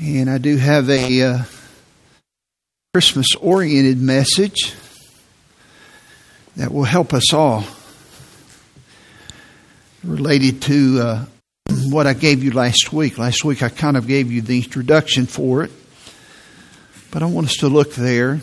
And I do have a uh, Christmas oriented message that will help us all related to uh, what I gave you last week. Last week I kind of gave you the introduction for it, but I want us to look there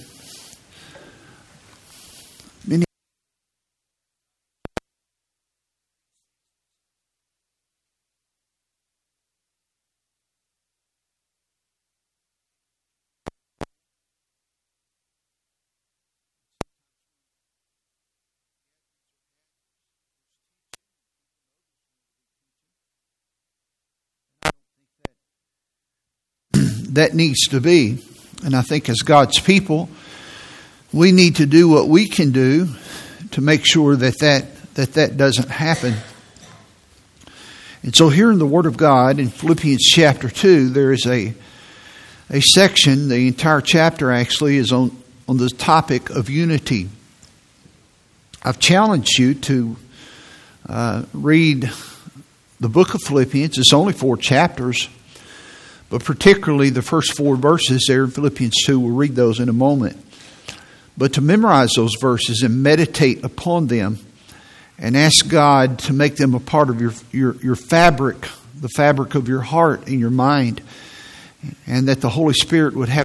that needs to be. And I think as God's people, we need to do what we can do to make sure that that, that, that doesn't happen. And so, here in the Word of God, in Philippians chapter 2, there is a, a section, the entire chapter actually is on, on the topic of unity. I've challenged you to uh, read the book of Philippians. It's only four chapters but particularly the first four verses there in Philippians 2. We'll read those in a moment. But to memorize those verses and meditate upon them and ask God to make them a part of your, your, your fabric, the fabric of your heart and your mind, and that the Holy Spirit would have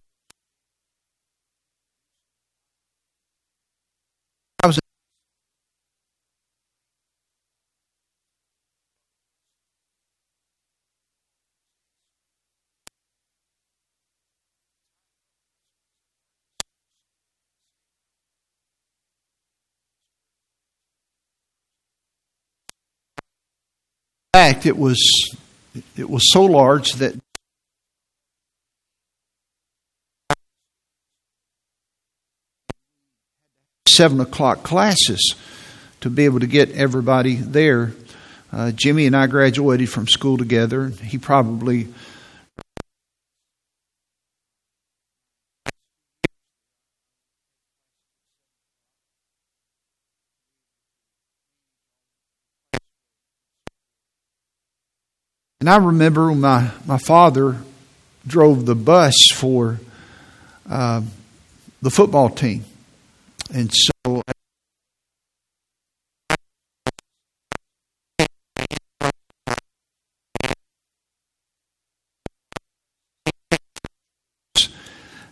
fact, it was it was so large that seven o'clock classes to be able to get everybody there. Uh, Jimmy and I graduated from school together. He probably I remember my, my father drove the bus for uh, the football team. And so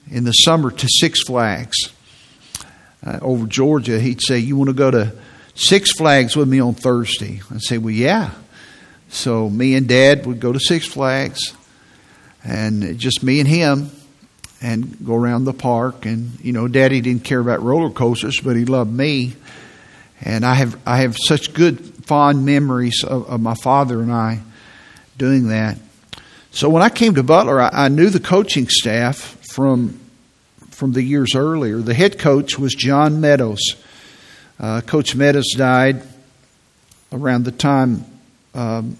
in the summer to Six Flags uh, over Georgia, he'd say, You want to go to Six Flags with me on Thursday? I'd say, Well, yeah. So me and Dad would go to Six Flags, and just me and him, and go around the park. And you know, Daddy didn't care about roller coasters, but he loved me. And I have I have such good fond memories of, of my father and I doing that. So when I came to Butler, I, I knew the coaching staff from from the years earlier. The head coach was John Meadows. Uh, coach Meadows died around the time um,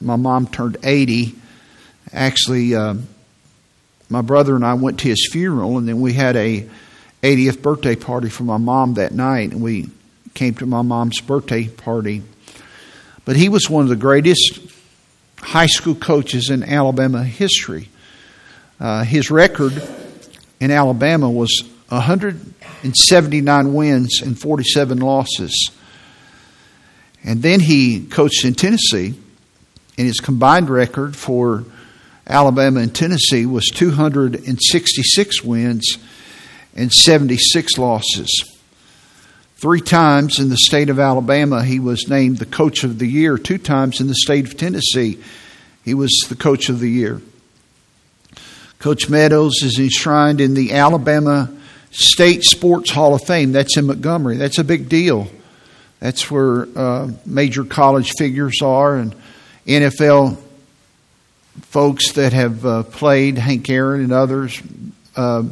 my mom turned 80. Actually, uh, my brother and I went to his funeral, and then we had a 80th birthday party for my mom that night, and we came to my mom's birthday party. But he was one of the greatest high school coaches in Alabama history. Uh, his record in Alabama was 179 wins and 47 losses. And then he coached in Tennessee, and his combined record for Alabama and Tennessee was 266 wins and 76 losses. Three times in the state of Alabama, he was named the coach of the year. Two times in the state of Tennessee, he was the coach of the year. Coach Meadows is enshrined in the Alabama State Sports Hall of Fame. That's in Montgomery. That's a big deal. That's where uh, major college figures are and NFL folks that have uh, played, Hank Aaron and others, uh,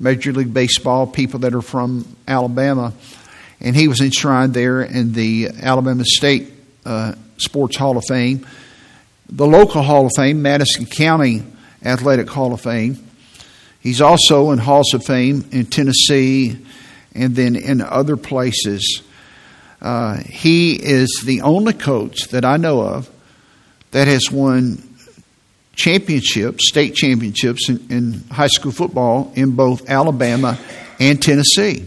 Major League Baseball, people that are from Alabama. And he was enshrined there in the Alabama State uh, Sports Hall of Fame, the local Hall of Fame, Madison County Athletic Hall of Fame. He's also in Halls of Fame in Tennessee and then in other places. Uh, he is the only coach that I know of that has won championships, state championships in, in high school football in both Alabama and Tennessee.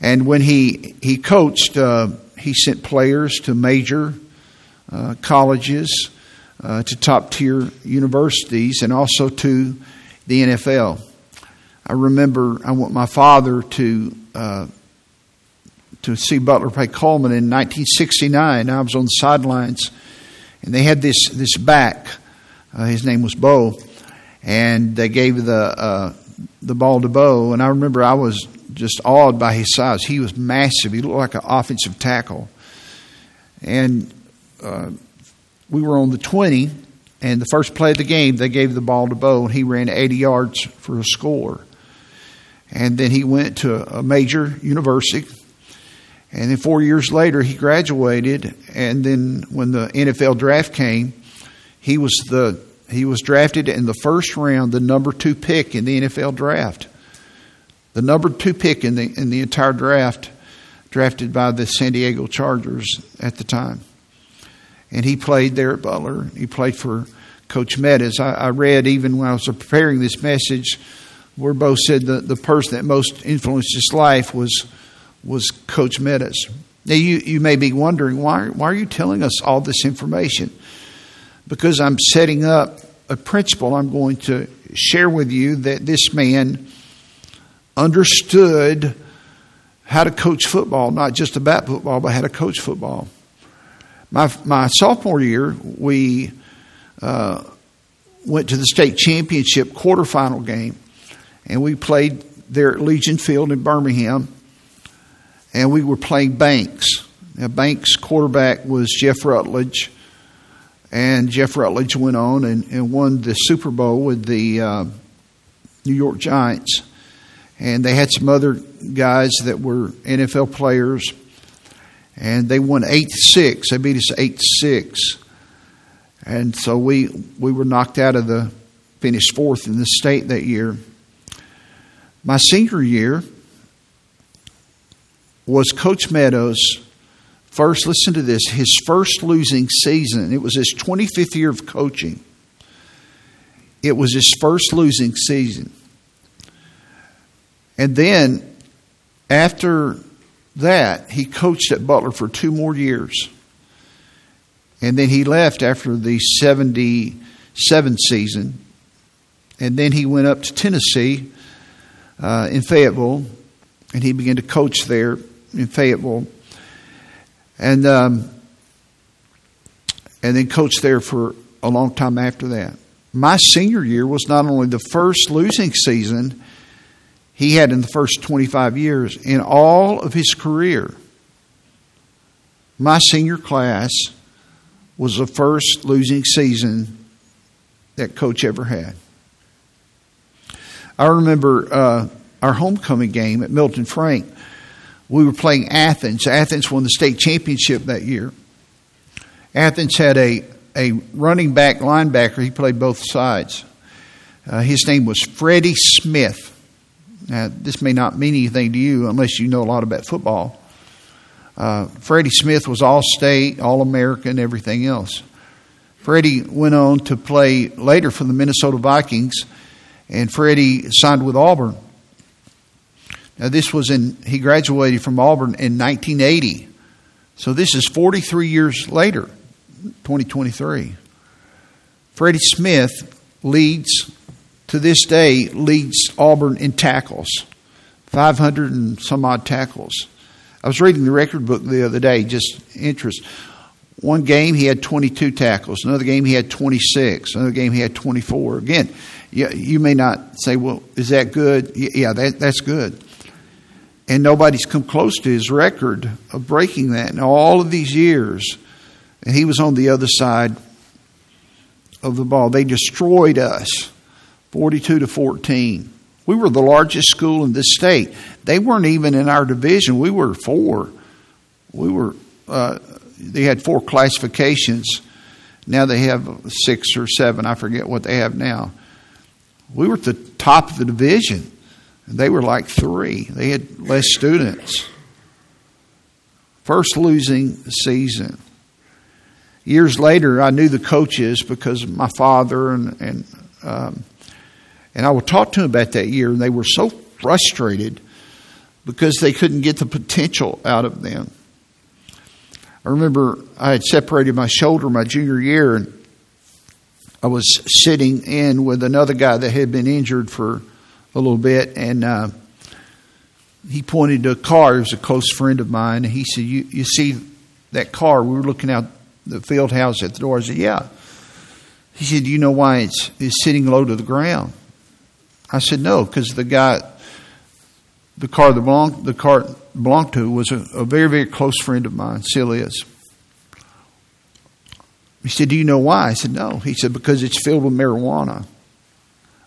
And when he he coached, uh, he sent players to major uh, colleges, uh, to top tier universities, and also to the NFL. I remember I want my father to uh, to see Butler play Coleman in 1969. I was on the sidelines, and they had this this back. Uh, his name was Bo, and they gave the uh, the ball to Bo. And I remember I was just awed by his size. He was massive. He looked like an offensive tackle, and uh, we were on the 20. And the first play of the game, they gave the ball to Bo, and he ran 80 yards for a score. And then he went to a major university, and then four years later, he graduated. And then when the NFL draft came, he was the he was drafted in the first round, the number two pick in the NFL draft. The number two pick in the in the entire draft, drafted by the San Diego Chargers at the time. And he played there at Butler. He played for Coach Meadows. I, I read even when I was preparing this message, where both said the, the person that most influenced his life was was Coach Meadows. Now, you, you may be wondering, why, why are you telling us all this information? Because I'm setting up a principle I'm going to share with you that this man understood how to coach football, not just about football, but how to coach football. My, my sophomore year, we uh, went to the state championship quarterfinal game, and we played there at Legion Field in Birmingham and we were playing Banks. Now, Banks' quarterback was Jeff Rutledge, and Jeff Rutledge went on and, and won the Super Bowl with the uh, New York Giants. And they had some other guys that were NFL players, and they won 8 6. They beat us 8 6. And so we, we were knocked out of the, finished fourth in the state that year. My senior year, was Coach Meadows' first, listen to this, his first losing season. It was his 25th year of coaching. It was his first losing season. And then after that, he coached at Butler for two more years. And then he left after the 77 season. And then he went up to Tennessee uh, in Fayetteville and he began to coach there in Fayetteville, and um, and then coached there for a long time after that. My senior year was not only the first losing season he had in the first 25 years in all of his career. My senior class was the first losing season that coach ever had. I remember uh, our homecoming game at Milton Frank we were playing Athens. Athens won the state championship that year. Athens had a, a running back linebacker. He played both sides. Uh, his name was Freddie Smith. Now, this may not mean anything to you unless you know a lot about football. Uh, Freddie Smith was all state, all American, everything else. Freddie went on to play later for the Minnesota Vikings, and Freddie signed with Auburn. Now, this was in, he graduated from Auburn in 1980. So this is 43 years later, 2023. Freddie Smith leads, to this day, leads Auburn in tackles 500 and some odd tackles. I was reading the record book the other day, just interest. One game he had 22 tackles. Another game he had 26. Another game he had 24. Again, you, you may not say, well, is that good? Yeah, that, that's good and nobody's come close to his record of breaking that in all of these years. And he was on the other side of the ball. They destroyed us 42 to 14. We were the largest school in this state. They weren't even in our division. We were four. We were, uh, they had four classifications. Now they have six or seven. I forget what they have now. We were at the top of the division. They were like three, they had less students. First losing season. years later, I knew the coaches because my father, and and um, and I would talk to them about that year, and they were so frustrated because they couldn't get the potential out of them. I remember I had separated my shoulder my junior year, and I was sitting in with another guy that had been injured for a little bit, and uh, he pointed to a car. He was a close friend of mine, and he said, "You, you see that car?" We were looking out the field house at the door. I said, "Yeah." He said, "Do you know why it's, it's sitting low to the ground?" I said, "No, because the guy, the car that the car belonged to was a, a very, very close friend of mine. Is." He said, Do you know why? I said, No. He said, Because it's filled with marijuana.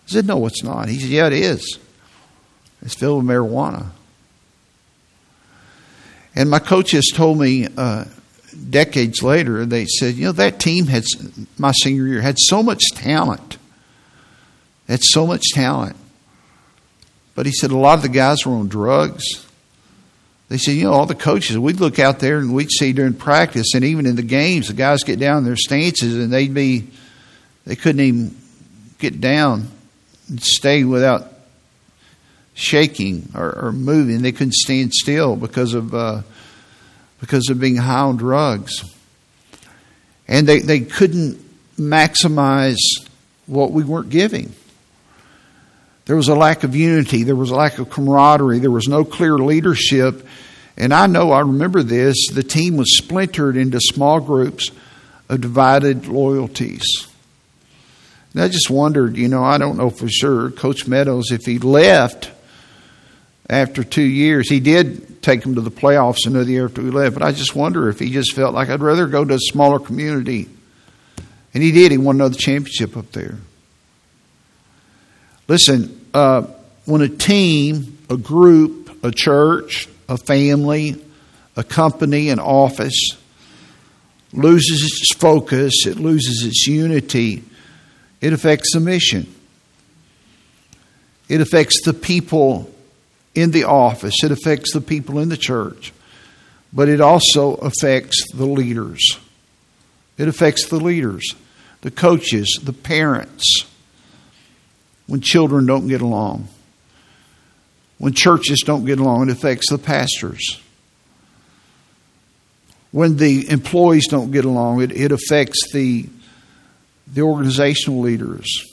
I said, No, it's not. He said, Yeah, it is. It's filled with marijuana. And my coaches told me uh, decades later, they said, You know, that team had, my senior year, had so much talent. Had so much talent. But he said, A lot of the guys were on drugs. They said, you know, all the coaches, we'd look out there and we'd see during practice and even in the games, the guys get down in their stances and they'd be, they couldn't even get down stay without shaking or, or moving. They couldn't stand still because of, uh, because of being high on drugs. And they, they couldn't maximize what we weren't giving. There was a lack of unity. There was a lack of camaraderie. There was no clear leadership. And I know, I remember this, the team was splintered into small groups of divided loyalties. And I just wondered, you know, I don't know for sure, Coach Meadows, if he left after two years, he did take them to the playoffs another year after he left, but I just wonder if he just felt like I'd rather go to a smaller community. And he did. He won another championship up there. Listen, uh, when a team, a group, a church, a family, a company, an office loses its focus, it loses its unity, it affects the mission. It affects the people in the office, it affects the people in the church, but it also affects the leaders. It affects the leaders, the coaches, the parents when children don't get along, when churches don't get along, it affects the pastors. When the employees don't get along, it, it affects the, the organizational leaders.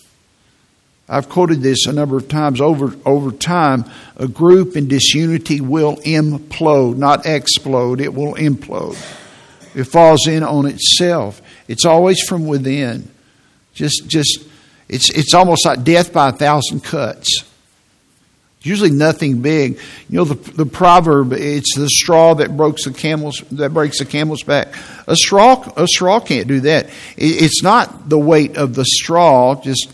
I've quoted this a number of times over, over time. A group in disunity will implode, not explode, it will implode. It falls in on itself. It's always from within. Just, just it's, it's almost like death by a thousand cuts. Usually nothing big. You know, the, the proverb, it's the straw that breaks the camel's, that breaks the camel's back. A straw, a straw can't do that. It, it's not the weight of the straw, just,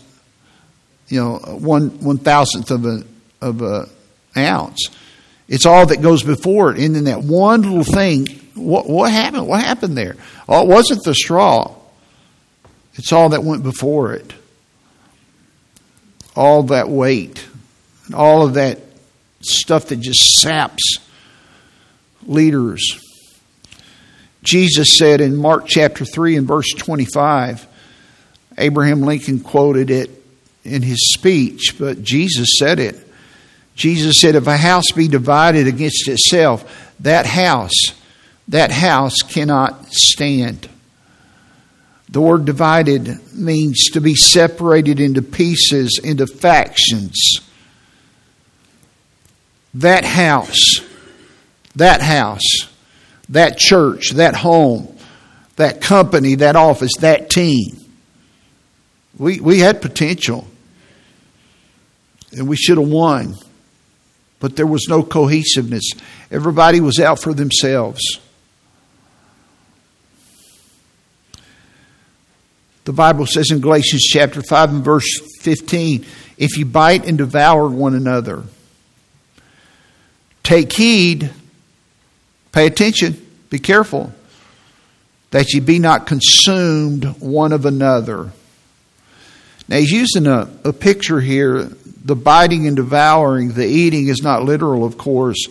you know, one, one thousandth of a, of a ounce. It's all that goes before it. And then that one little thing, what, what happened? What happened there? Oh, it wasn't the straw. It's all that went before it all that weight and all of that stuff that just saps leaders. Jesus said in Mark chapter 3 and verse 25, Abraham Lincoln quoted it in his speech, but Jesus said it. Jesus said, If a house be divided against itself, that house, that house cannot stand. The word divided means to be separated into pieces, into factions. That house, that house, that church, that home, that company, that office, that team. We, we had potential. And we should have won. But there was no cohesiveness. Everybody was out for themselves. The Bible says in Galatians chapter 5 and verse 15 if you bite and devour one another, take heed, pay attention, be careful, that ye be not consumed one of another. Now, he's using a, a picture here. The biting and devouring, the eating is not literal, of course.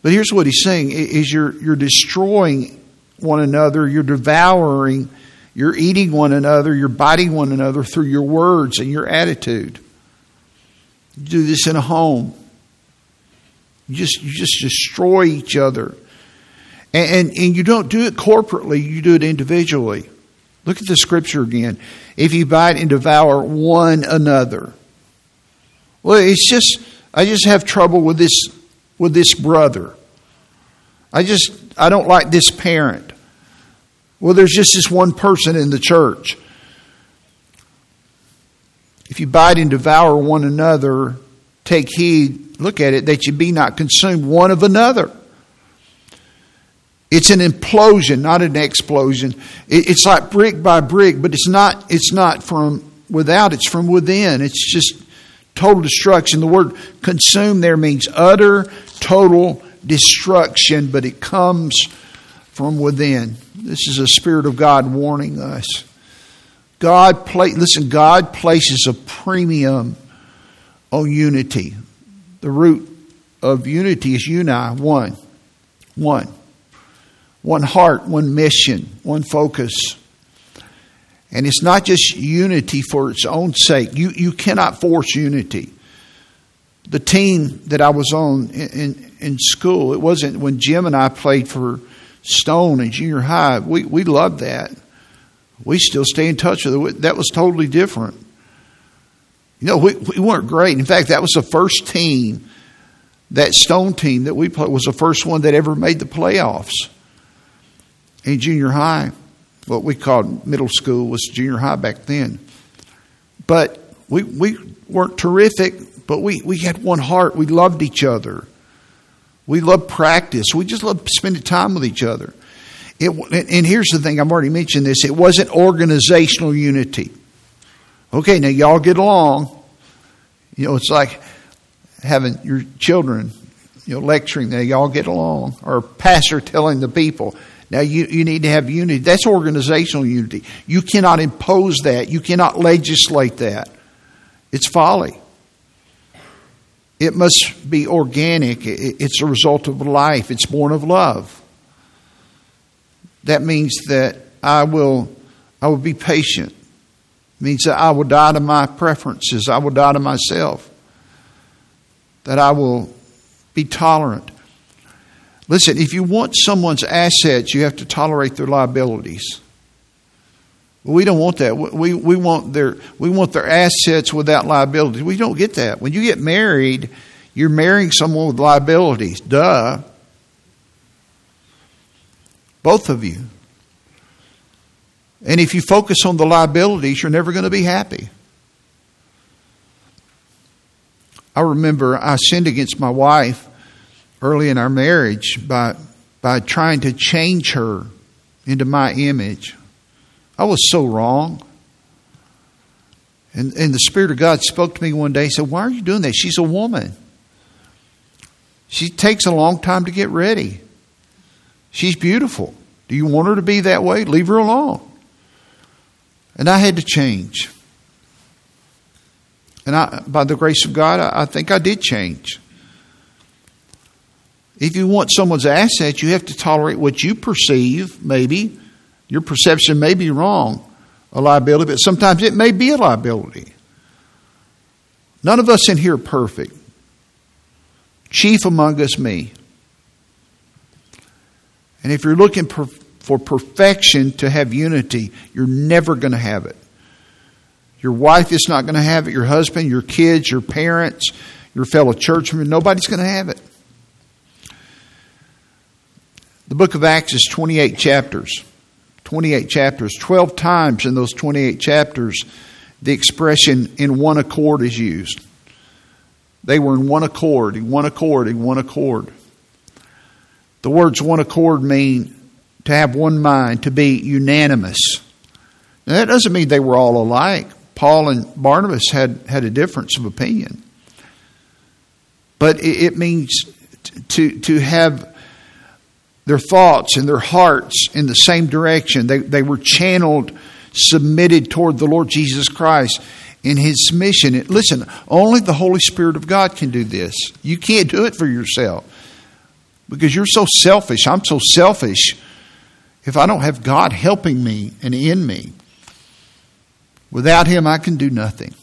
But here's what he's saying is you're, you're destroying one another, you're devouring You're eating one another, you're biting one another through your words and your attitude. You do this in a home. You just you just destroy each other. And, and, and you don't do it corporately, you do it individually. Look at the scripture again. If you bite and devour one another. Well, it's just I just have trouble with this with this brother. I just I don't like this parent. Well, there's just this one person in the church. If you bite and devour one another, take heed, look at it, that you be not consumed one of another. It's an implosion, not an explosion. It's like brick by brick, but it's not, it's not from without, it's from within. It's just total destruction. The word consume there means utter, total destruction, but it comes from within. This is a Spirit of God warning us. God play, listen, God places a premium on unity. The root of unity is uni, one. One. One heart, one mission, one focus. And it's not just unity for its own sake. You, you cannot force unity. The team that I was on in, in, in school, it wasn't when Jim and I played for Stone in junior high. We, we loved that. We still stay in touch with it. That was totally different. You know, we, we weren't great. In fact, that was the first team, that Stone team that we played was the first one that ever made the playoffs in junior high. What we called middle school was junior high back then. But we, we weren't terrific, but we, we had one heart. We loved each other. We loved practice. We just loved spending time with each other. It, and here's the thing I've already mentioned this it wasn't organizational unity. Okay, now y'all get along. You know, it's like having your children, you know, lecturing, now y'all get along, or pastor telling the people, now you, you need to have unity. That's organizational unity. You cannot impose that. You cannot legislate that. It's folly. It must be organic. It's a result of life. It's born of love. That means that I will, I will be patient. It means that I will die to my preferences. I will die to myself. That I will be tolerant. Listen, if you want someone's assets, you have to tolerate their liabilities. We don't want that. We, we, want their, we want their assets without liabilities. We don't get that. When you get married, you're marrying someone with liabilities. Duh. Both of you. And if you focus on the liabilities, you're never going to be happy. I remember I sinned against my wife early in our marriage by, by trying to change her into my image. I was so wrong. And, and the Spirit of God spoke to me one day and said, Why are you doing that? She's a woman. She takes a long time to get ready. She's beautiful. Do you want her to be that way? Leave her alone. And I had to change. And I, by the grace of God, I, I think I did change. If you want someone's assets, you have to tolerate what you perceive, maybe, your perception may be wrong, a liability, but sometimes it may be a liability. None of us in here are perfect. Chief among us, me. And if you're looking for perfection to have unity, you're never going to have it. Your wife is not going to have it, your husband, your kids, your parents, your fellow churchmen, nobody's going to have it. The book of Acts is 28 chapters. 28 chapters. 12 times in those 28 chapters, the expression in one accord is used. They were in one accord, in one accord, in one accord. The words one accord mean to have one mind, to be unanimous. Now, that doesn't mean they were all alike. Paul and Barnabas had, had a difference of opinion. But it, it means to, to have their thoughts and their hearts in the same direction. They, they were channeled, submitted toward the Lord Jesus Christ in His mission. Listen, only the Holy Spirit of God can do this. You can't do it for yourself because you're so selfish. I'm so selfish. If I don't have God helping me and in me, without Him, I can do nothing.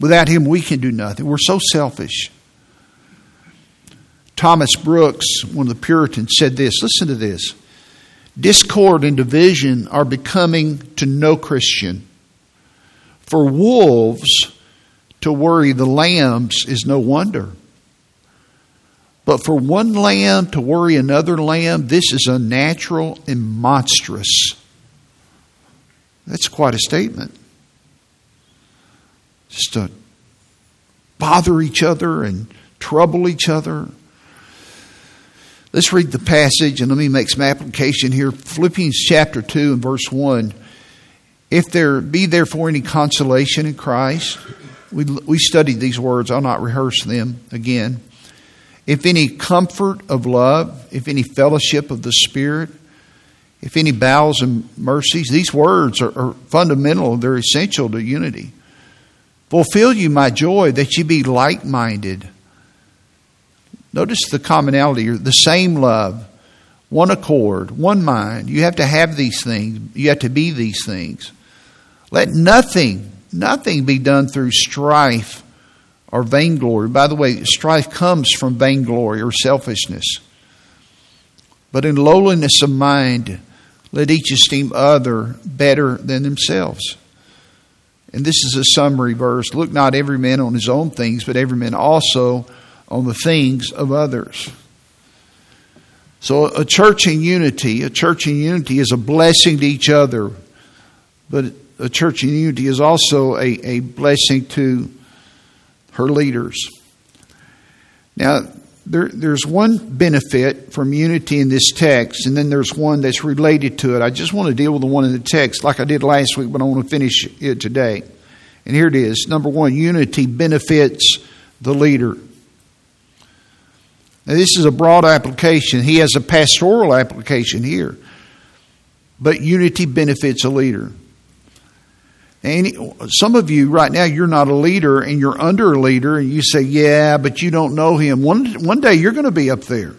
Without Him, we can do nothing. We're so selfish. Thomas Brooks, one of the Puritans, said this listen to this. Discord and division are becoming to no Christian. For wolves to worry the lambs is no wonder. But for one lamb to worry another lamb, this is unnatural and monstrous. That's quite a statement. Just to bother each other and trouble each other. Let's read the passage and let me make some application here. Philippians chapter 2 and verse 1. If there be therefore any consolation in Christ, we, we studied these words, I'll not rehearse them again if any comfort of love, if any fellowship of the Spirit, if any bowels and mercies, these words are, are fundamental, they're essential to unity. Fulfill you my joy that you be like minded. Notice the commonality, the same love, one accord, one mind. You have to have these things, you have to be these things. Let nothing, nothing be done through strife or vainglory. By the way, strife comes from vainglory or selfishness. But in lowliness of mind, let each esteem other better than themselves. And this is a summary verse. Look not every man on his own things, but every man also on the things of others. So a church in unity, a church in unity is a blessing to each other, but a church in unity is also a, a blessing to her leaders. Now, there, there's one benefit from unity in this text, and then there's one that's related to it. I just want to deal with the one in the text like I did last week, but I want to finish it today. And here it is. Number one, unity benefits the leader. Now, this is a broad application. He has a pastoral application here. But unity benefits a leader. Any, some of you right now, you're not a leader and you're under a leader, and you say, Yeah, but you don't know him. One, one day you're going to be up there.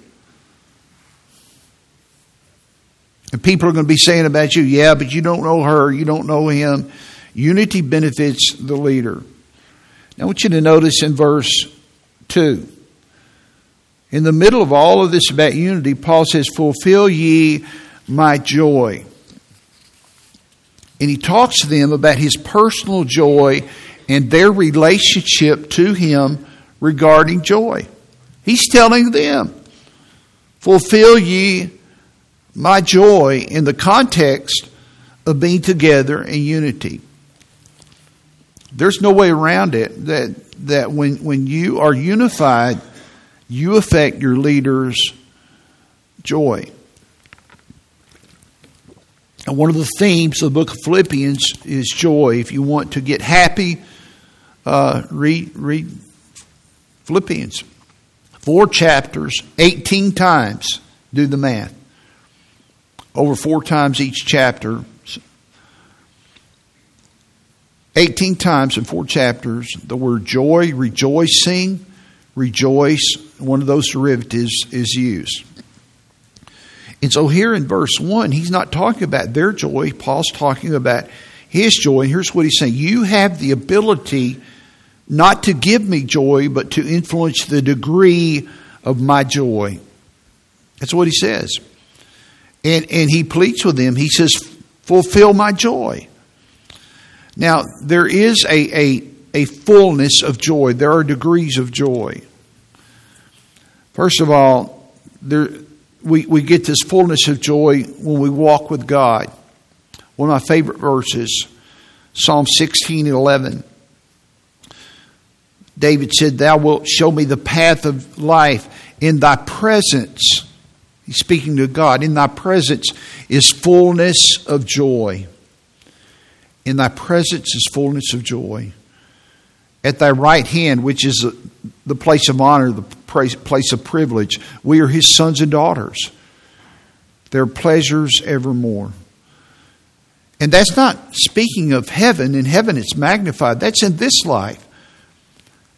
And people are going to be saying about you, Yeah, but you don't know her, you don't know him. Unity benefits the leader. Now, I want you to notice in verse 2. In the middle of all of this about unity, Paul says, Fulfill ye my joy. And he talks to them about his personal joy and their relationship to him regarding joy. He's telling them, fulfill ye my joy in the context of being together in unity. There's no way around it that, that when, when you are unified, you affect your leader's joy. And one of the themes of the book of Philippians is joy. If you want to get happy, uh, read, read Philippians. Four chapters, 18 times. Do the math. Over four times each chapter. 18 times in four chapters, the word joy, rejoicing, rejoice, one of those derivatives is used. And so here in verse 1, he's not talking about their joy. Paul's talking about his joy. And here's what he's saying You have the ability not to give me joy, but to influence the degree of my joy. That's what he says. And, and he pleads with them. He says, Fulfill my joy. Now, there is a, a, a fullness of joy, there are degrees of joy. First of all, there, we, we get this fullness of joy when we walk with God. One of my favorite verses, Psalm 16 and 11. David said, Thou wilt show me the path of life. In thy presence, he's speaking to God, in thy presence is fullness of joy. In thy presence is fullness of joy. At thy right hand, which is the place of honor, the place of privilege. We are his sons and daughters. There pleasures evermore. And that's not speaking of heaven. In heaven, it's magnified. That's in this life.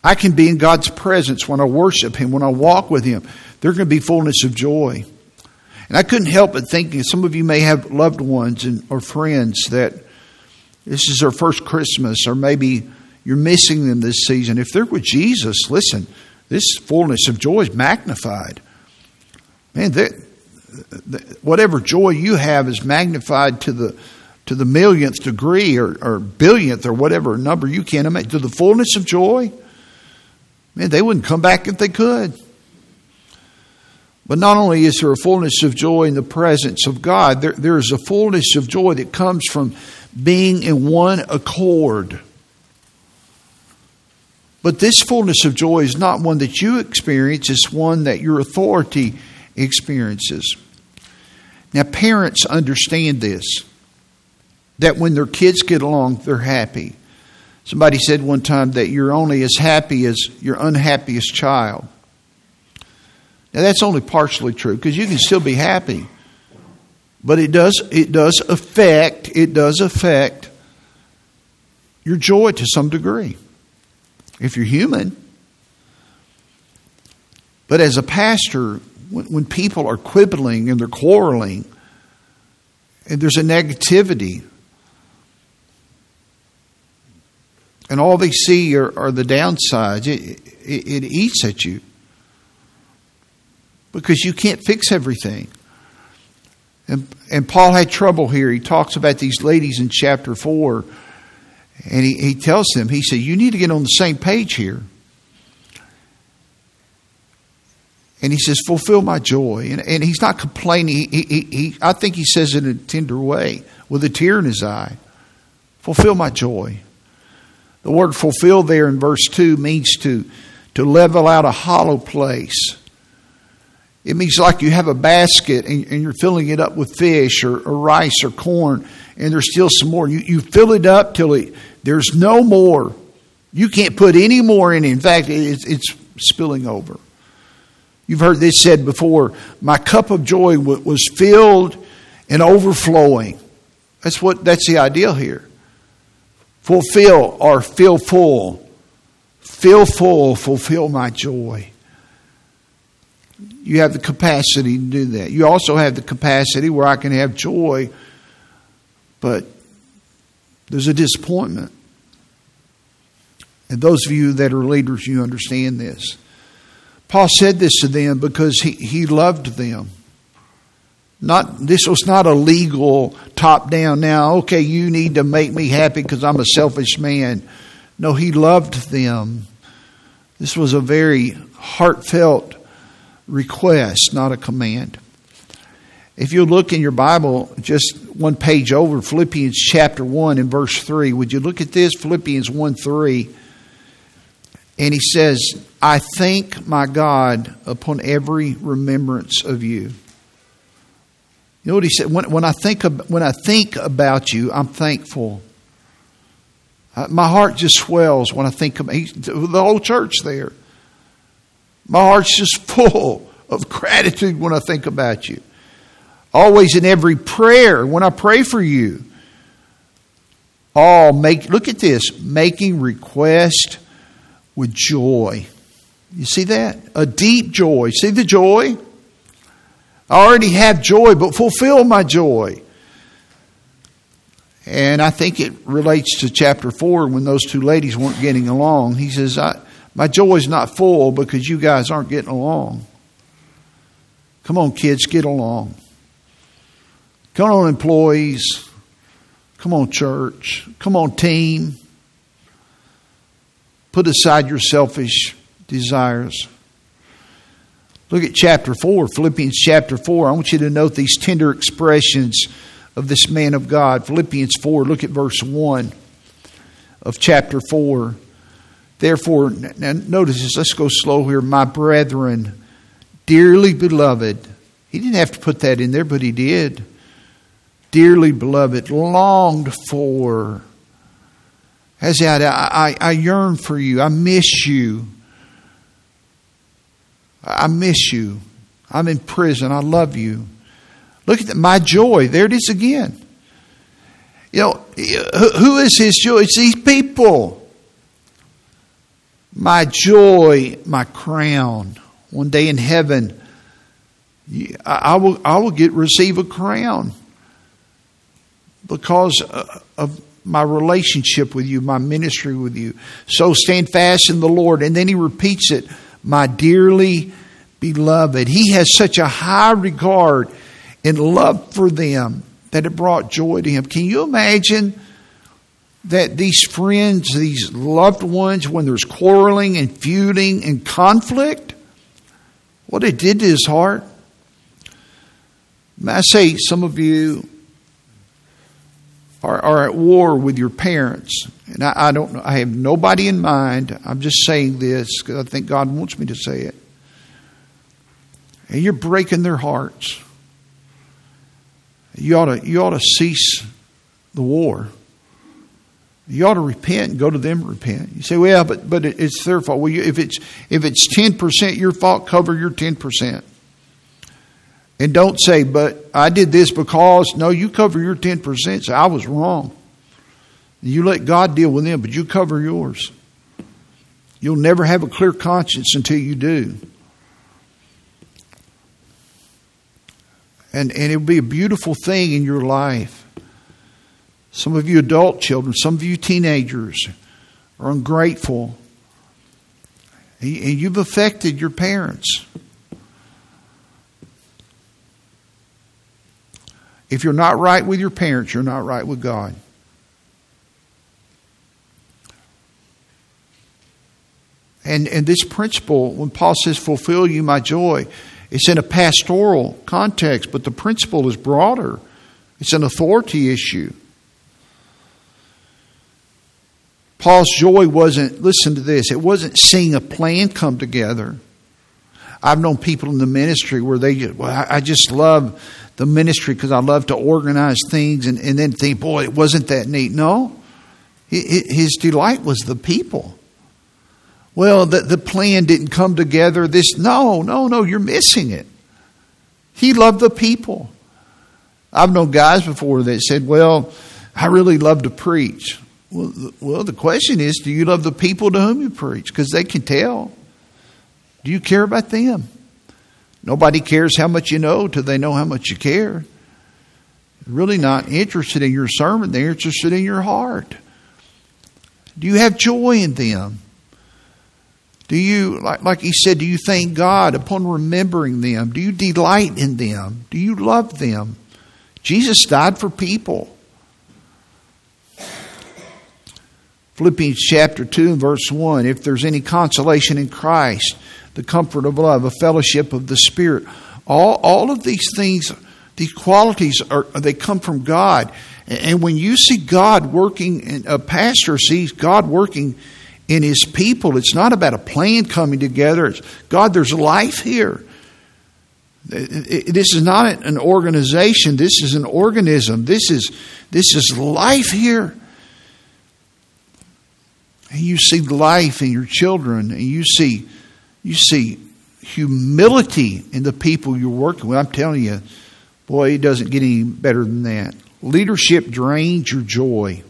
I can be in God's presence when I worship Him, when I walk with Him. There's going to be fullness of joy. And I couldn't help but thinking some of you may have loved ones and, or friends that this is their first Christmas, or maybe you're missing them this season. If they're with Jesus, listen, this fullness of joy is magnified. Man, whatever joy you have is magnified to the to the millionth degree or, or billionth or whatever number you can imagine to the fullness of joy. Man, they wouldn't come back if they could. But not only is there a fullness of joy in the presence of God, there, there is a fullness of joy that comes from being in one accord. But this fullness of joy is not one that you experience, it's one that your authority experiences. Now, parents understand this that when their kids get along, they're happy. Somebody said one time that you're only as happy as your unhappiest child. Now, that's only partially true because you can still be happy. But it does, it does affect, it does affect your joy to some degree if you're human. But as a pastor, when, when people are quibbling and they're quarreling, and there's a negativity, and all they see are, are the downsides, it, it, it eats at you because you can't fix everything. And, and Paul had trouble here. He talks about these ladies in chapter 4 and he, he tells them, he said, You need to get on the same page here. And he says, Fulfill my joy. And, and he's not complaining. He, he, he, I think he says it in a tender way with a tear in his eye. Fulfill my joy. The word fulfill there in verse 2 means to, to level out a hollow place. It means like you have a basket and, and you're filling it up with fish or, or, rice or corn, and there's still some more. You, you fill it up till it, there's no more. You can't put any more in it. In fact, it's, it's spilling over. You've heard this said before my cup of joy was filled and overflowing. That's what that's the ideal here. Fulfill or fill full. Fill full, fulfill my joy. You have the capacity to do that. You also have the capacity where I can have joy, but there's a disappointment. And those of you that are leaders, you understand this. Paul said this to them because he, he loved them. Not this was not a legal top down now, okay, you need to make me happy because I'm a selfish man. No, he loved them. This was a very heartfelt request, not a command. If you look in your Bible, just one page over, Philippians chapter 1 and verse 3, would you look at this? Philippians 1 3. And he says, I thank my God upon every remembrance of you. You know what he said? When, when I, think of, when I think about you, I'm thankful. Uh, my heart just swells when I think of the whole church there. My heart's just full of gratitude when I think about you. Always in every prayer, when I pray for you, all make, look at this, making request with joy. You see that? A deep joy. See the joy? I already have joy, but fulfill my joy. And I think it relates to chapter 4 when those two ladies weren't getting along. He says, My joy is not full because you guys aren't getting along. Come on, kids, get along. Come on, employees. Come on, church. Come on, team. Put aside your selfish desires. Look at chapter 4, Philippians chapter 4. I want you to note these tender expressions of this man of God. Philippians 4, look at verse 1 of chapter 4. Therefore, notice this, let's go slow here. My brethren, dearly beloved. He didn't have to put that in there, but he did dearly beloved, longed for. As I, I, I yearn for you. I miss you. I miss you. I'm in prison. I love you. Look at that. My joy. There it is again. You know, who is his joy? It's these people. My joy, my crown. One day in heaven, I will, I will get receive a crown because uh, of my relationship with you, my ministry with you. So stand fast in the Lord. And then he repeats it, my dearly beloved. He has such a high regard and love for them that it brought joy to him. Can you imagine that these friends, these loved ones, when there's quarreling and feuding and conflict, what it did to his heart? May I say, some of you are, are at war with your parents. And I, I don't. I have nobody in mind. I'm just saying this because I think God wants me to say it. And you're breaking their hearts. You ought to, you ought to cease the war. You ought to repent and go to them and repent. You say, well, but, but it's their fault. Well, you, if, it's, if it's 10% your fault, cover your 10%. And don't say, but I did this because, no, you cover your 10%. Say, I was wrong. You let God deal with them, but you cover yours. You'll never have a clear conscience until you do. And, and it'll be a beautiful thing in your life. Some of you adult children, some of you teenagers are ungrateful. And you've affected your parents. If you're not right with your parents, you're not right with God. And, and this principle, when Paul says, fulfill you my joy, it's in a pastoral context, but the principle is broader. It's an authority issue. Paul's joy wasn't, listen to this, it wasn't seeing a plan come together. I've known people in the ministry where they well, I just love the ministry because I love to organize things and, and then think, boy, it wasn't that neat. No, his delight was the people. Well, the, the plan didn't come together. This, no, no, no, you're missing it. He loved the people. I've known guys before that said, well, I really love to preach. Well, well, the question is, do you love the people to whom you preach? Because they can tell. Do you care about them? Nobody cares how much you know till they know how much you care. Really not interested in your sermon, they're interested in your heart. Do you have joy in them? Do you, like, like he said, do you thank God upon remembering them? Do you delight in them? Do you love them? Jesus died for people. Philippians chapter 2 verse 1 If there's any consolation in Christ, the comfort of love, a fellowship of the Spirit. All, all of these things, these qualities, are they come from God. And when you see God working, and a pastor sees God working in his people, it's not about a plan coming together. It's God, there's life here. This is not an organization. This is an organism. This is, this is life here. And you see life in your children, and you see you see humility in the people you're working with. I'm telling you, boy, it doesn't get any better than that. Leadership drains your joy.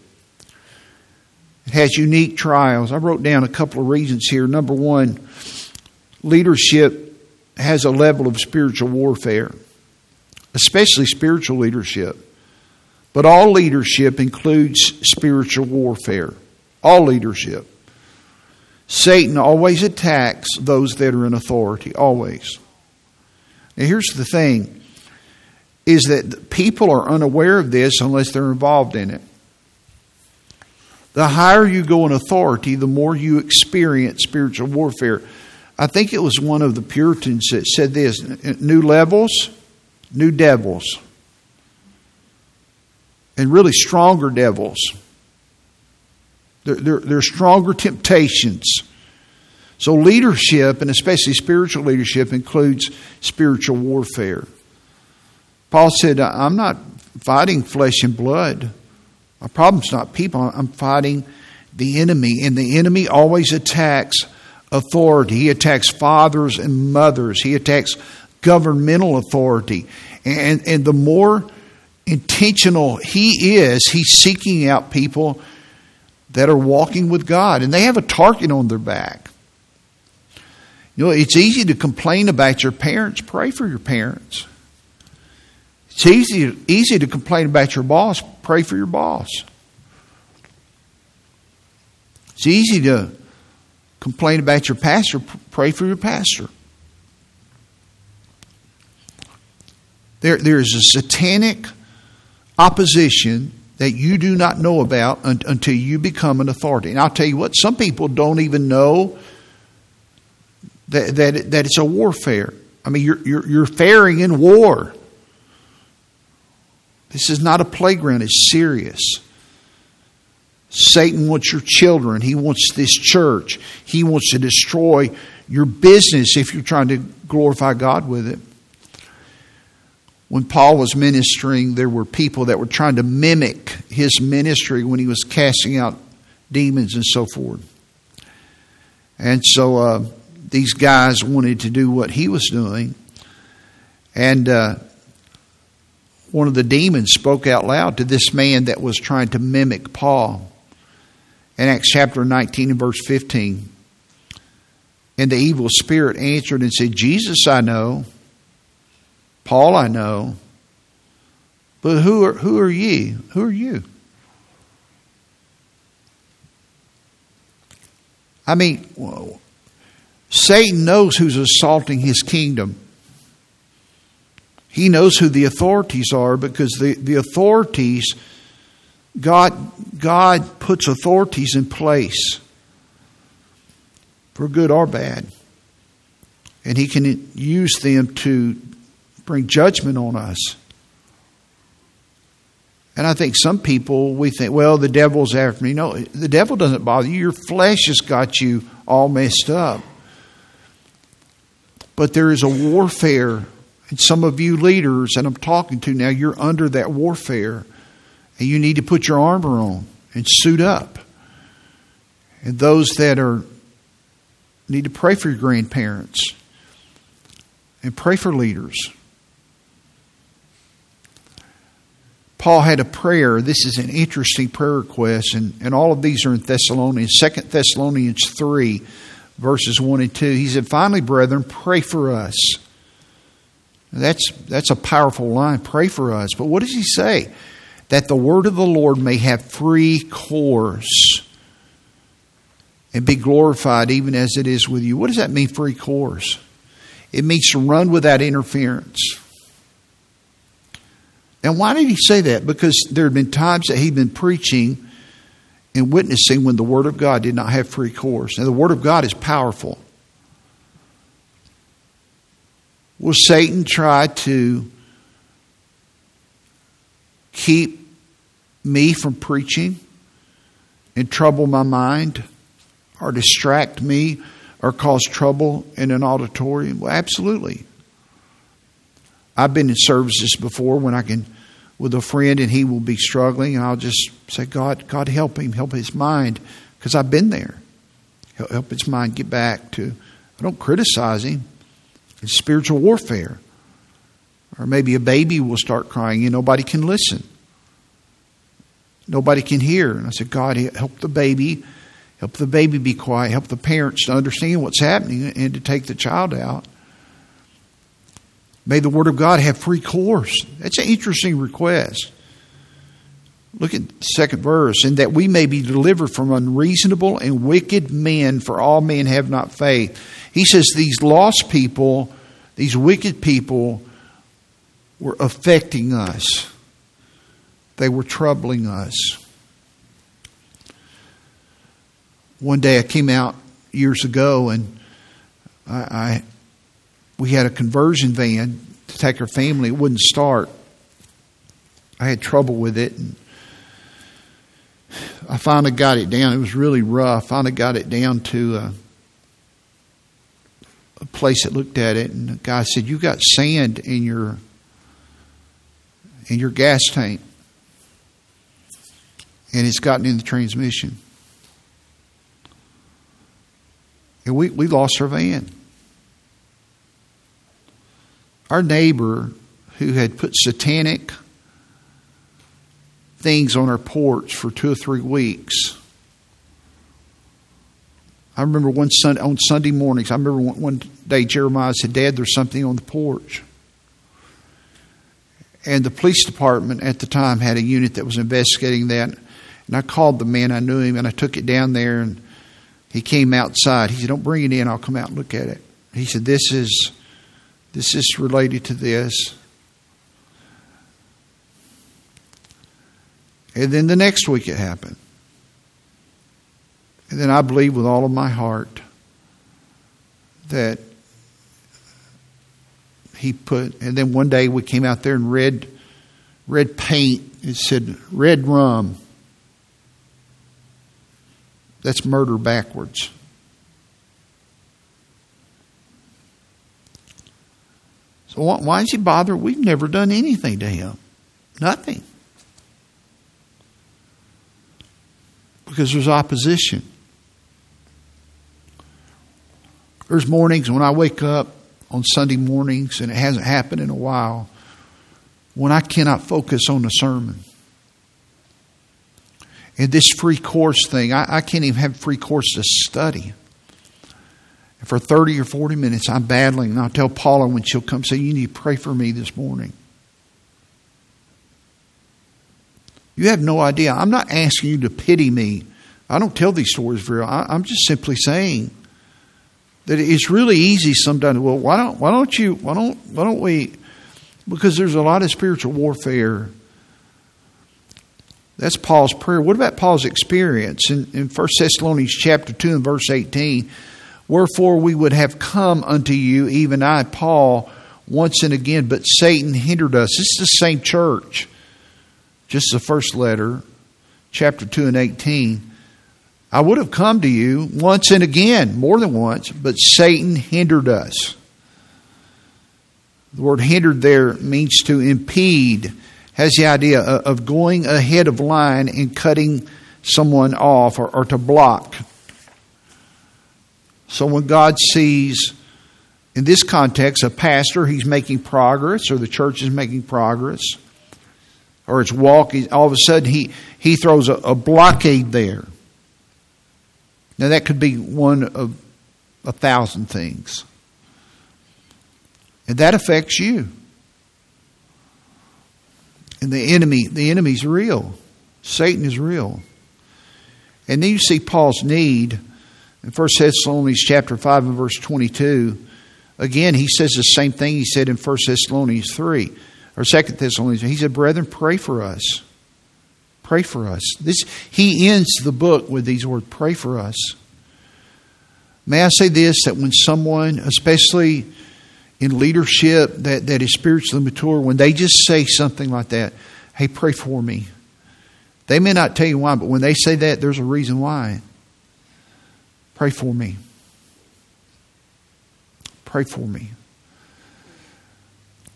It has unique trials. I wrote down a couple of reasons here. Number one, leadership has a level of spiritual warfare, especially spiritual leadership. But all leadership includes spiritual warfare. All leadership. Satan always attacks those that are in authority, always. Now, here's the thing is that people are unaware of this unless they're involved in it. The higher you go in authority, the more you experience spiritual warfare. I think it was one of the Puritans that said this new levels, new devils, and really stronger devils. They're, they're, stronger temptations. So, leadership, and especially spiritual leadership, includes spiritual warfare. Paul said, I'm not fighting flesh and blood. My problem's not people, I'm fighting the enemy. And the enemy always attacks authority. He attacks fathers and mothers, he attacks governmental authority. And, and the more intentional he is, he's seeking out people that are walking with God, and they have a target on their back. You know, it's easy to complain about your parents. Pray for your parents. It's easy, easy to complain about your boss. Pray for your boss. It's easy to complain about your pastor. Pray for your pastor. There, there is a satanic opposition that you do not know about until you become an authority. And I'll tell you what, some people don't even know that, that, that it's a warfare. I mean, you're, you're, you're faring in war. This is not a playground, it's serious. Satan wants your children. He wants this church. He wants to destroy your business if you're trying to glorify God with it. When Paul was ministering, there were people that were trying to mimic his ministry when he was casting out demons and so forth. And so uh, these guys wanted to do what he was doing. And uh, one of the demons spoke out loud to this man that was trying to mimic Paul. In Acts chapter 19 and verse 15. And the evil spirit answered and said, Jesus I know, Paul I know, but who are, who are ye? Who are you? I mean, Satan knows who's assaulting his kingdom. He knows who the authorities are because the, the authorities, God, God puts authorities in place for good or bad. And He can use them to bring judgment on us. And I think some people, we think, well, the devil's after me. No, the devil doesn't bother you. Your flesh has got you all messed up. But there is a warfare. And some of you leaders that I'm talking to now, you're under that warfare. And you need to put your armor on and suit up. And those that are need to pray for your grandparents and pray for leaders. Paul had a prayer. This is an interesting prayer request, and, and all of these are in Thessalonians. Second Thessalonians 3 verses 1 and 2. He said, Finally, brethren, pray for us. That's, that's a powerful line. Pray for us. But what does he say? That the word of the Lord may have free course and be glorified even as it is with you. What does that mean, free course? It means to run without interference. And why did he say that? Because there had been times that he'd been preaching and witnessing when the Word of God did not have free course. And the Word of God is powerful. Will Satan try to keep me from preaching and trouble my mind or distract me or cause trouble in an auditorium? Well, absolutely. I've been in services before when I can with a friend and he will be struggling, and I'll just say, God, God, help him, help his mind, because I've been there. Help his mind get back to. I don't criticize him. It's spiritual warfare. Or maybe a baby will start crying and nobody can listen. Nobody can hear. And I said, God, help the baby. Help the baby be quiet. Help the parents to understand what's happening and to take the child out. May the Word of God have free course. That's an interesting request. Look at the second verse. And that we may be delivered from unreasonable and wicked men, for all men have not faith. He says these lost people, these wicked people, were affecting us, they were troubling us. One day I came out years ago and I, I we had a conversion van to take our family. It wouldn't start. I had trouble with it. And I finally got it down. It was really rough. I Finally got it down to a, a place that looked at it, and the guy said, "You got sand in your in your gas tank, and it's gotten in the transmission." And we, we lost our van. Our neighbor who had put satanic things on our porch for two or three weeks. I remember one Sunday, on Sunday mornings, I remember one, one day Jeremiah said, Dad, there's something on the porch. And the police department at the time had a unit that was investigating that. And I called the man, I knew him, and I took it down there, and he came outside. He said, Don't bring it in, I'll come out and look at it. He said, This is this is related to this. And then the next week it happened. And then I believe with all of my heart that he put, and then one day we came out there and read, red paint. It said red rum. That's murder backwards. So why is he bothered? We've never done anything to him. Nothing. Because there's opposition. There's mornings when I wake up on Sunday mornings, and it hasn't happened in a while, when I cannot focus on the sermon. And this free course thing, I, I can't even have free course to study. And for 30 or 40 minutes, I'm battling. And I'll tell Paula when she'll come say, You need to pray for me this morning. You have no idea. I'm not asking you to pity me. I don't tell these stories very well. I'm just simply saying that it's really easy sometimes. Well, why don't why don't you why don't why don't we? Because there's a lot of spiritual warfare. That's Paul's prayer. What about Paul's experience in, in 1 Thessalonians chapter 2 and verse 18? Wherefore we would have come unto you, even I, Paul, once and again, but Satan hindered us. This is the same church. Just the first letter, chapter 2 and 18. I would have come to you once and again, more than once, but Satan hindered us. The word hindered there means to impede, has the idea of going ahead of line and cutting someone off or, or to block. So when God sees, in this context, a pastor, he's making progress, or the church is making progress, or it's walking, all of a sudden he, he throws a, a blockade there. Now, that could be one of a thousand things. And that affects you. And the enemy, the enemy's real. Satan is real. And then you see Paul's need in 1 Thessalonians chapter 5 and verse 22. Again, he says the same thing he said in 1 Thessalonians 3 or 2 Thessalonians. He said, Brethren, pray for us. Pray for us. This, he ends the book with these words Pray for us. May I say this that when someone, especially in leadership that, that is spiritually mature, when they just say something like that, hey, pray for me. They may not tell you why, but when they say that, there's a reason why. Pray for me. Pray for me.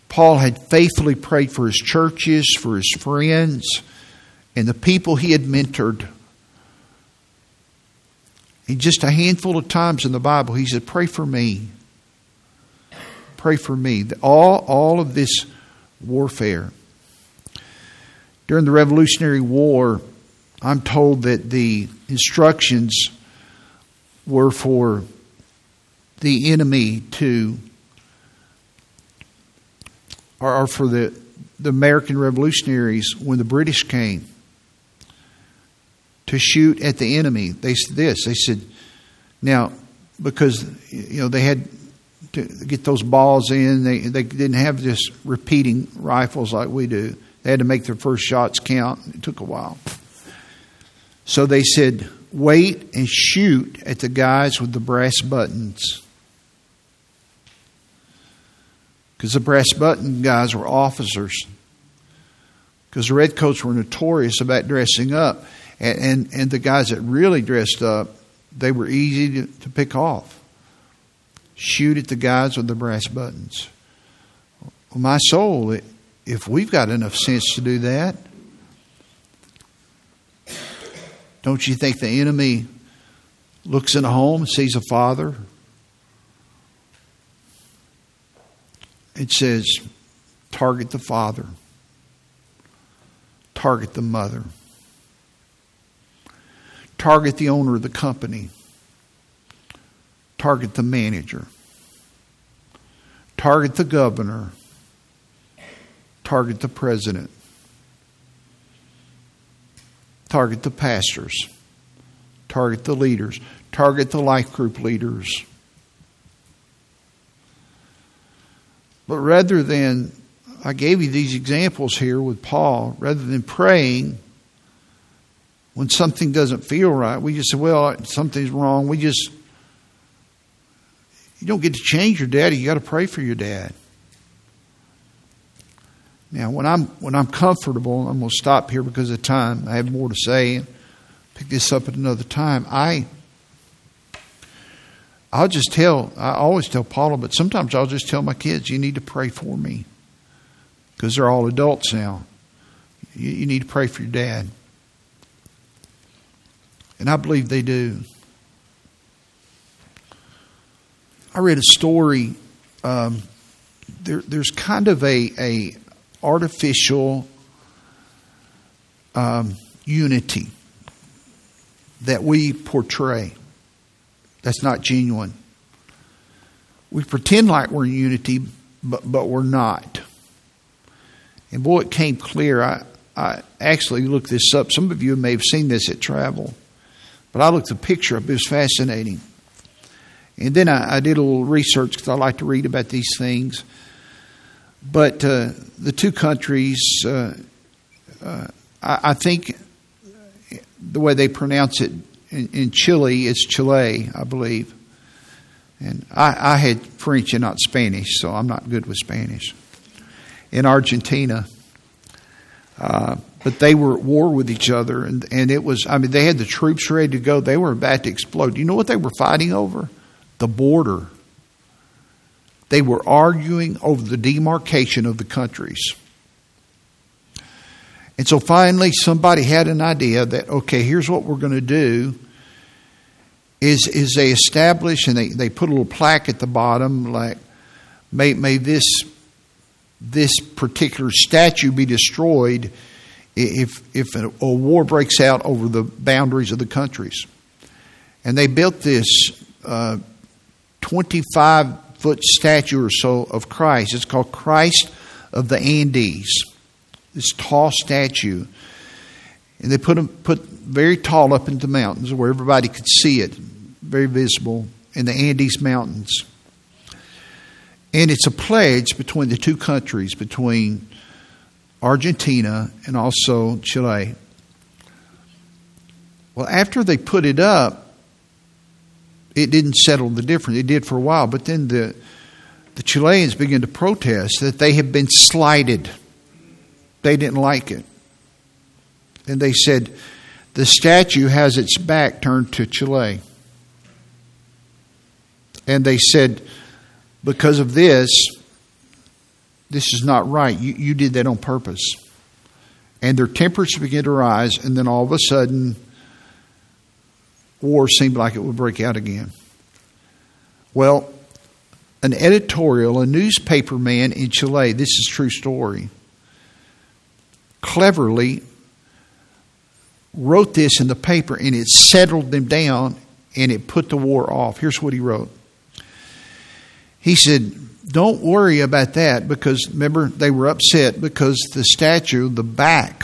Paul had faithfully prayed for his churches, for his friends and the people he had mentored. And just a handful of times in the Bible, he said, Pray for me. Pray for me. All, all of this warfare. During the Revolutionary War, I'm told that the instructions were for the enemy to, or, for the, the American revolutionaries when the British came to shoot at the enemy. They said this. They said, now, because you know they had to get those balls in, they they didn't have just repeating rifles like we do. They had to make their first shots count. It took a while. So they said, wait and shoot at the guys with the brass buttons. Because the brass button guys were officers. Because the redcoats were notorious about dressing up. And, and, and the guys that really dressed up, they were easy to, to pick off. Shoot at the guys with the brass buttons. Well, my soul, if we've got enough sense to do that, don't you think the enemy looks in a home sees a father? It says, target the father, target the mother. Target the owner of the company, target the manager, target the governor, target the president, target the pastors, target the leaders, target the life group leaders. But rather than, I gave you these examples here with Paul, rather than praying when something doesn't feel right, we just say, well, something's wrong. We just, you don't get to change your daddy, you got to pray for your dad. Now, when I'm when I'm comfortable, I'm going to stop here because of time. I have more to say and pick this up at another time. I I'll just tell. I always tell Paula, but sometimes I'll just tell my kids, "You need to pray for me," because they're all adults now. You, you need to pray for your dad, and I believe they do. I read a story. Um, there, there's kind of a, a artificial um, unity that we portray. That's not genuine. We pretend like we're in unity, but, but we're not. And boy, it came clear. I, I actually looked this up. Some of you may have seen this at travel, but I looked the picture up. It was fascinating. And then I, I did a little research because I like to read about these things. But uh, the two countries, uh, uh, I, I, think the way they pronounce it in, in Chile is Chile, I believe. And I, I, had French and not Spanish, so I'm not good with Spanish. In Argentina, uh, but they were at war with each other, and, and it was, I mean, they had the troops ready to go. They were about to explode. You know what they were fighting over? The border. They were arguing over the demarcation of the countries. And so finally, somebody had an idea that, okay, here's what we're going to do. Is, is they establish and they, they put a little plaque at the bottom like, may, may this, this particular statue be destroyed if, if a, a war breaks out over the boundaries of the countries. And they built this uh, 25 foot statue or so of Christ. It's called Christ of the Andes. This tall statue. And they put him put very tall up into the mountains where everybody could see it, very visible in the Andes Mountains. And it's a pledge between the two countries, between Argentina and also Chile. Well, after they put it up, it didn't settle the difference. It did for a while, but then the the Chileans began to protest that they had been slighted. They didn't like it. And they said, the statue has its back turned to Chile. And they said, because of this, this is not right. You, you did that on purpose. And their tempers began to rise, and then all of a sudden, war seemed like it would break out again. Well, an editorial, a newspaper man in Chile, this is true story, cleverly wrote this in the paper and it settled them down and it put the war off. Here's what he wrote. He said, Don't worry about that because remember, they were upset because the statue, the back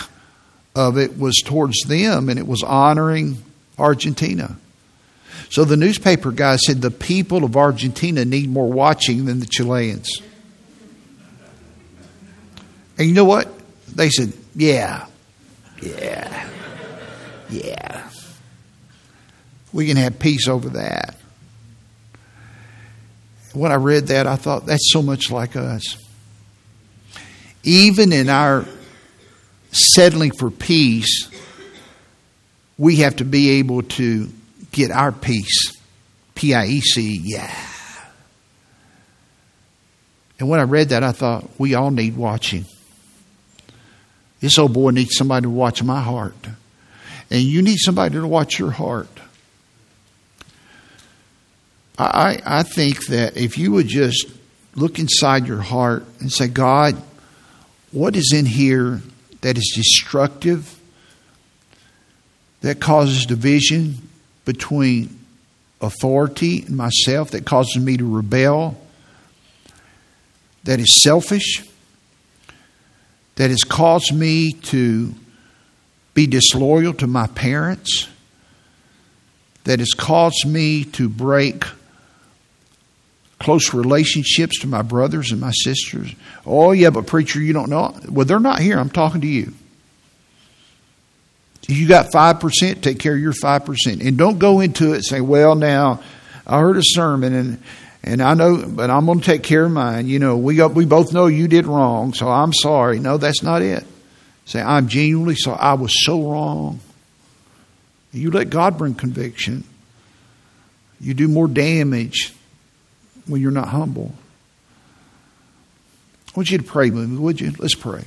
of it was towards them and it was honoring Argentina. So the newspaper guy said the people of Argentina need more watching than the Chileans. And you know what? They said, yeah, yeah, yeah. We can have peace over that. When I read that, I thought, that's so much like us. Even in our settling for peace, we have to be able to get our peace. P I E C, yeah. And when I read that, I thought, we all need watching. This old boy needs somebody to watch my heart. And you need somebody to watch your heart. I, I think that if you would just look inside your heart and say, God, what is in here that is destructive, that causes division, between authority and myself that causes me to rebel, that is selfish, that has caused me to be disloyal to my parents, that has caused me to break close relationships to my brothers and my sisters. Oh, yeah, but preacher, you don't know. Well, they're not here. I'm talking to you. You got 5%, take care of your 5%. And don't go into it saying, well, now, I heard a sermon and and I know, but I'm going to take care of mine. You know, we got, we both know you did wrong, so I'm sorry. No, that's not it. Say, I'm genuinely sorry. I was so wrong. You let God bring conviction. You do more damage when you're not humble. I want you to pray with me, would you? Let's pray.